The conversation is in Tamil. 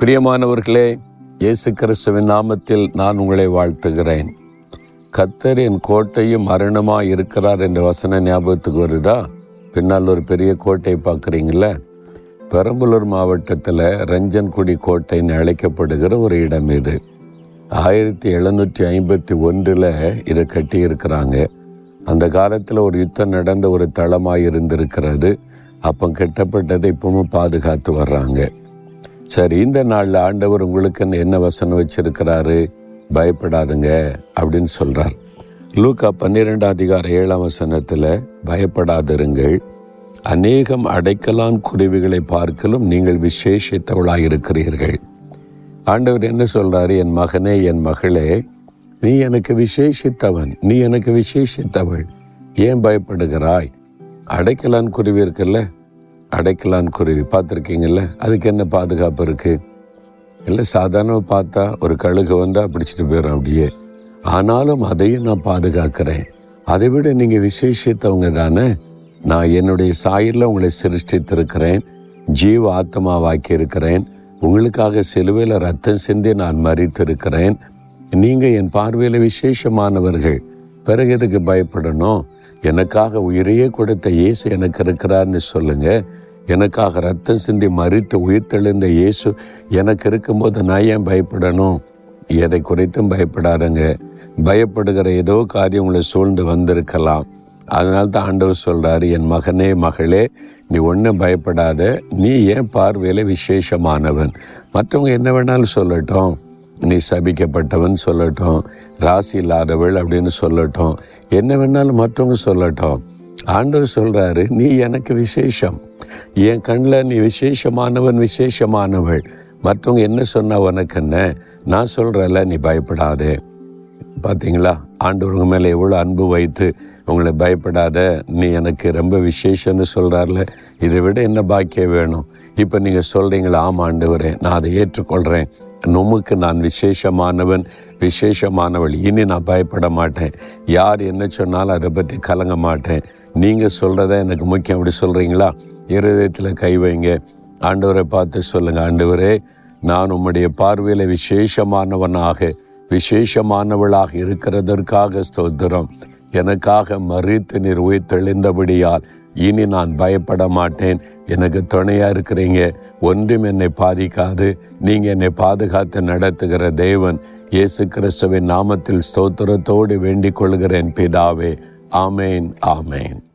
பிரியமானவர்களே இயேசு கிறிஸ்துவின் நாமத்தில் நான் உங்களை வாழ்த்துகிறேன். கத்தர் என் கோட்டையும் மரணமாக இருக்கிறார் என்ற வசன ஞாபகத்துக்கு வருதா? பின்னால் ஒரு பெரிய கோட்டை பார்க்குறீங்கள பெரம்பலூர் மாவட்டத்தில் ரஞ்சன்குடி கோட்டைன்னு அழைக்கப்படுகிற ஒரு இடம் இது. ஆயிரத்தி எழுநூற்றி ஐம்பத்தி ஒன்றில் இதை கட்டியிருக்கிறாங்க. அந்த காலத்தில் ஒரு யுத்தம் நடந்த ஒரு தளமாக இருந்திருக்கிறது. அப்போ கட்டப்பட்டதை இப்பவும் பாதுகாத்து வர்றாங்க. சரி இந்த நாளில் ஆண்டவர் உங்களுக்கு என்ன வசனம் வச்சிருக்கிறாரு? பயப்படாதுங்க அப்படின்னு சொல்கிறார் லூக்கா பன்னிரெண்டாம் அதிகார ஏழாம் வசனத்தில் பயப்படாதிருங்கள். அநேகம் அடைக்கலான் குருவிகளை பார்க்கலும் நீங்கள் விசேஷித்தவளாக இருக்கிறீர்கள். ஆண்டவர் என்ன சொல்கிறாரு என் மகனே என் மகளே நீ எனக்கு விசேஷித்தவன் நீ எனக்கு விசேஷித்தவள். ஏன் பயப்படுகிறாய்? அடைக்கலான் குருவி இருக்குல்ல? அடைக்கலான் குருவி பார்த்துருக்கீங்கல்ல? அதுக்கு என்ன பாதுகாப்பு இருக்குது இல்லை சாதாரணமாக பார்த்தா ஒரு கழுகு வந்தால் பிடிச்சிட்டு போயிடும் அப்படியே. ஆனாலும் அதையும் நான் பாதுகாக்கிறேன். அதை விட நீங்கள் விசேஷித்தவங்க தானே? நான் என்னுடைய சாயலில் உங்களை சிருஷ்டித்திருக்கிறேன். ஜீவ ஆத்மாவாக்கி இருக்கிறேன். உங்களுக்காக சிலுவையில் ரத்தம் சிந்தி நான் மறித்திருக்கிறேன் நீங்கள் என் பார்வையில் விசேஷமானவர்கள். பிறகு எதுக்கு பயப்படணும்? எனக்காக உயிரையே கொடுத்த இயேசு எனக்கு இருக்கிறார்னு சொல்லுங்க. எனக்காக ரத்தம் சிந்தி மறித்து உயிர்த்தெழுந்த இயேசு எனக்கு இருக்கும்போது நான் ஏன் பயப்படணும்? எதை குறித்தும் பயப்படாதுங்க. பயப்படுகிற ஏதோ காரியம் உங்களை சூழ்ந்து வந்திருக்கலாம். அதனால தான் ஆண்டவர் சொல்கிறாரு என் மகனே மகளே நீ ஒன்றும் பயப்படாத. நீ ஏன் பார்வையில் விசேஷமானவன்? மற்றவங்க என்ன வேணாலும் சொல்லட்டும். நீ சபிக்கப்பட்டவன் சொல்லட்டும். ராசி இல்லாதவள் அப்படின்னு சொல்லட்டும். என்ன வேணாலும் மற்றவங்க சொல்லட்டும். ஆண்டவர் சொல்கிறாரு நீ எனக்கு விசேஷம். என் கண்ணில் நீ விசேஷமானவன் விசேஷமானவள். மற்றவங்க என்ன சொன்னால் உனக்கு என்ன? நான் சொல்றேன்ல நீ பயப்படாதே. பார்த்தீங்களா ஆண்டவருங்க மேலே எவ்வளோ அன்பு வைத்து உங்களை பயப்படாத. நீ எனக்கு ரொம்ப விசேஷம்னு சொல்கிறார்ல இதை விட என்ன பாக்கியம் வேணும்? இப்போ நீங்கள் சொல்கிறீங்களா ஆமாம் ஆண்டவரே நான் அதை ஏற்றுக்கொள்கிறேன் நுமுக்கு நான் விசேஷமானவன் விசேஷமானவள். இனி நான் பயப்பட மாட்டேன். யார் என்ன சொன்னாலும் அதை பற்றி கலங்க மாட்டேன். நீங்கள் சொல்கிறத எனக்கு முக்கியம். அப்படி சொல்கிறீங்களா இருதயத்தில் கை வைங்க. ஆண்டவரை பார்த்து சொல்லுங்கள் ஆண்டவரே நான் உம்முடைய பார்வையில் விசேஷமானவனாக விசேஷமானவளாக இருக்கிறதற்காக ஸ்தோத்திரம். எனக்காக மறித்து நீர் தெளிந்தபடியால் இனி நான் பயப்பட மாட்டேன். எனக்கு துணையாக இருக்கிறீங்க. ஒன்றும் என்னை பாதிக்காது. நீங்கள் என்னை பாதுகாத்து நடத்துகிற தேவன். இயேசு கிறிஸ்துவின் நாமத்தில் ஸ்தோத்திரத்தோடு வேண்டிக் கொள்கிறேன் பிதாவே. ஆமேன் ஆமேன்.